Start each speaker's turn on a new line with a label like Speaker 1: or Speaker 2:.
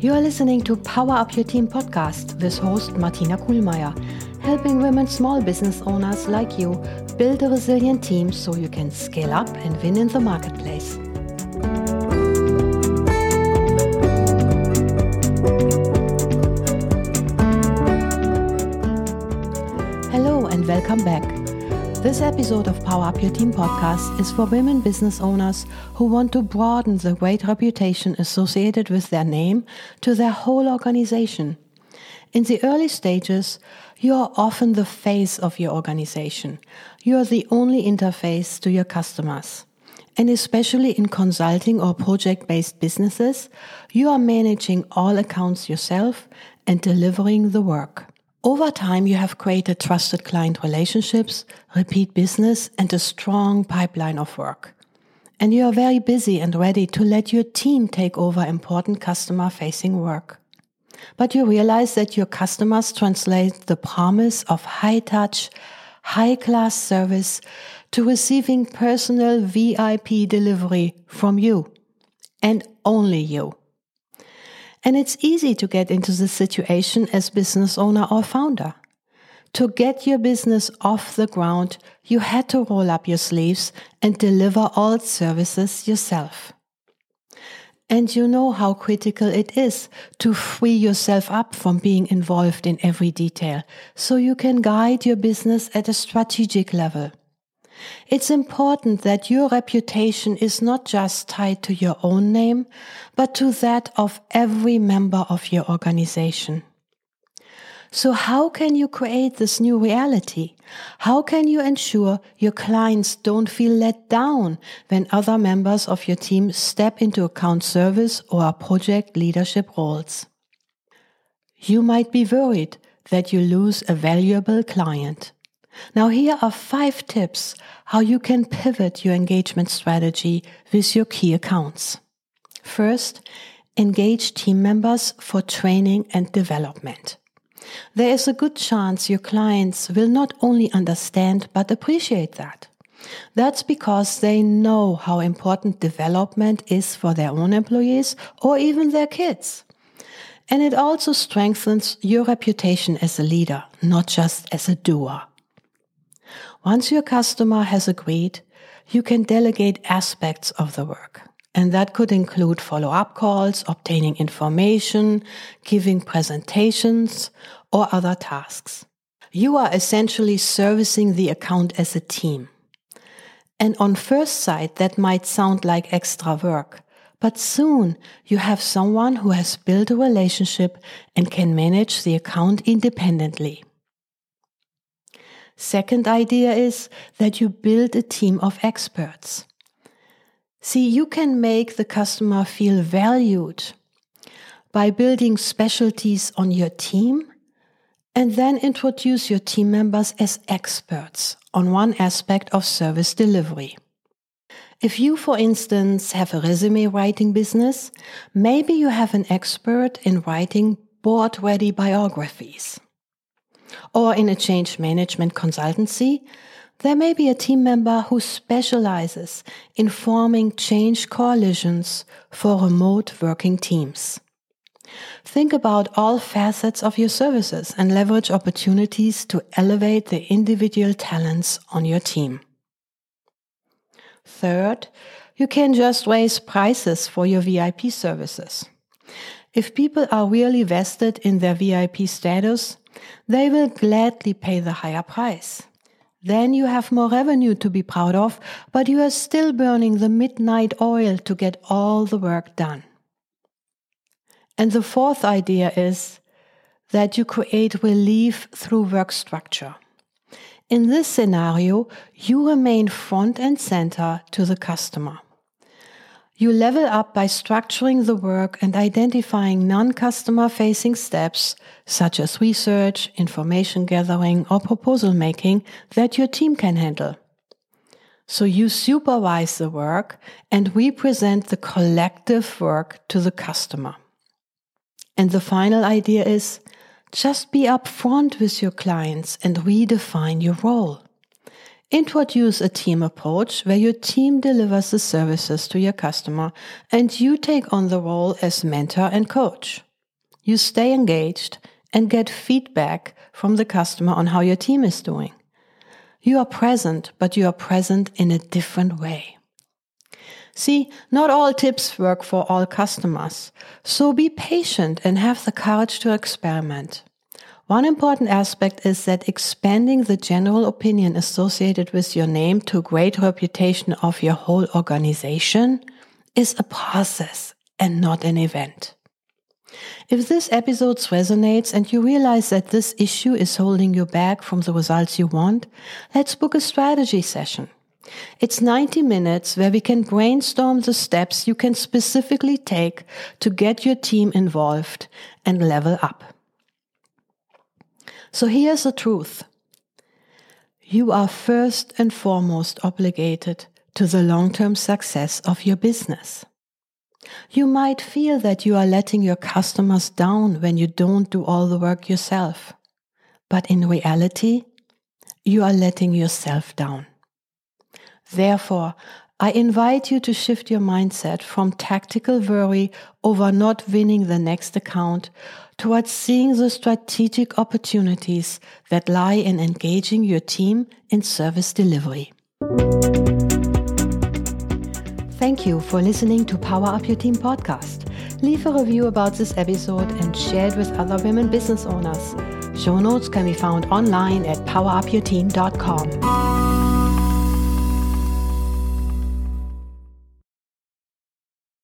Speaker 1: You are listening to Power Up Your Team podcast with host Martina Kuhlmeier, helping women small business owners like you build a resilient team so you can scale up and win in the marketplace. Hello and welcome back. This episode of Power Up Your Team podcast is for women business owners who want to broaden the great reputation associated with their name to their whole organization. In the early stages, you are often the face of your organization. You are the only interface to your customers. And especially in consulting or project based businesses, you are managing all accounts yourself and delivering the work. Over time, you have created trusted client relationships, repeat business, and a strong pipeline of work. And you are very busy and ready to let your team take over important customer facing work. But you realize that your customers translate the promise of high touch, high class service to receiving personal VIP delivery from you and only you. And it's easy to get into this situation as business owner or founder. To get your business off the ground, you had to roll up your sleeves and deliver all services yourself. And you know how critical it is to free yourself up from being involved in every detail so you can guide your business at a strategic level. It's important that your reputation is not just tied to your own name, but to that of every member of your organization. So how can you create this new reality? How can you ensure your clients don't feel let down when other members of your team step into account service or project leadership roles? You might be worried that you lose a valuable client. Now here are five tips how you can pivot your engagement strategy with your key accounts. First, engage team members for training and development. There is a good chance your clients will not only understand but appreciate that. That's because they know how important development is for their own employees or even their kids. And it also strengthens your reputation as a leader, not just as a doer. Once your customer has agreed, you can delegate aspects of the work. And that could include follow up calls, obtaining information, giving presentations, or other tasks. You are essentially servicing the account as a team. And on first sight, that might sound like extra work. But soon you have someone who has built a relationship and can manage the account independently. Second idea is that you build a team of experts. See, you can make the customer feel valued by building specialties on your team and then introduce your team members as experts on one aspect of service delivery. If you, for instance, have a resume writing business, maybe you have an expert in writing board ready biographies. Or in a change management consultancy, there may be a team member who specializes in forming change coalitions for remote working teams. Think about all facets of your services and leverage opportunities to elevate the individual talents on your team. Third, you can just raise prices for your VIP services. If people are really vested in their VIP status, they will gladly pay the higher price. Then you have more revenue to be proud of, but you are still burning the midnight oil to get all the work done. And the fourth idea is that you create relief through work structure. In this scenario, you remain front and center to the customer. You level up by structuring the work and identifying non-customer facing steps such as research, information gathering, or proposal making that your team can handle. So you supervise the work and represent the collective work to the customer. And the final idea is just be upfront with your clients and redefine your role. Introduce a team approach where your team delivers the services to your customer and you take on the role as mentor and coach. You stay engaged and get feedback from the customer on how your team is doing. You are present, but you are present in a different way. See, not all tips work for all customers, so be patient and have the courage to experiment. One important aspect is that expanding the general opinion associated with your name to great reputation of your whole organization is a process and not an event. If this episode resonates and you realize that this issue is holding you back from the results you want, let's book a strategy session. It's 90 minutes where we can brainstorm the steps you can specifically take to get your team involved and level up. So here's the truth. You are first and foremost obligated to the long-term success of your business. You might feel that you are letting your customers down when you don't do all the work yourself. But in reality, you are letting yourself down. Therefore, I invite you to shift your mindset from tactical worry over not winning the next account towards seeing the strategic opportunities that lie in engaging your team in service delivery. Thank you for listening to Power Up Your Team podcast. Leave a review about this episode and share it with other women business owners. Show notes can be found online at powerupyourteam.com.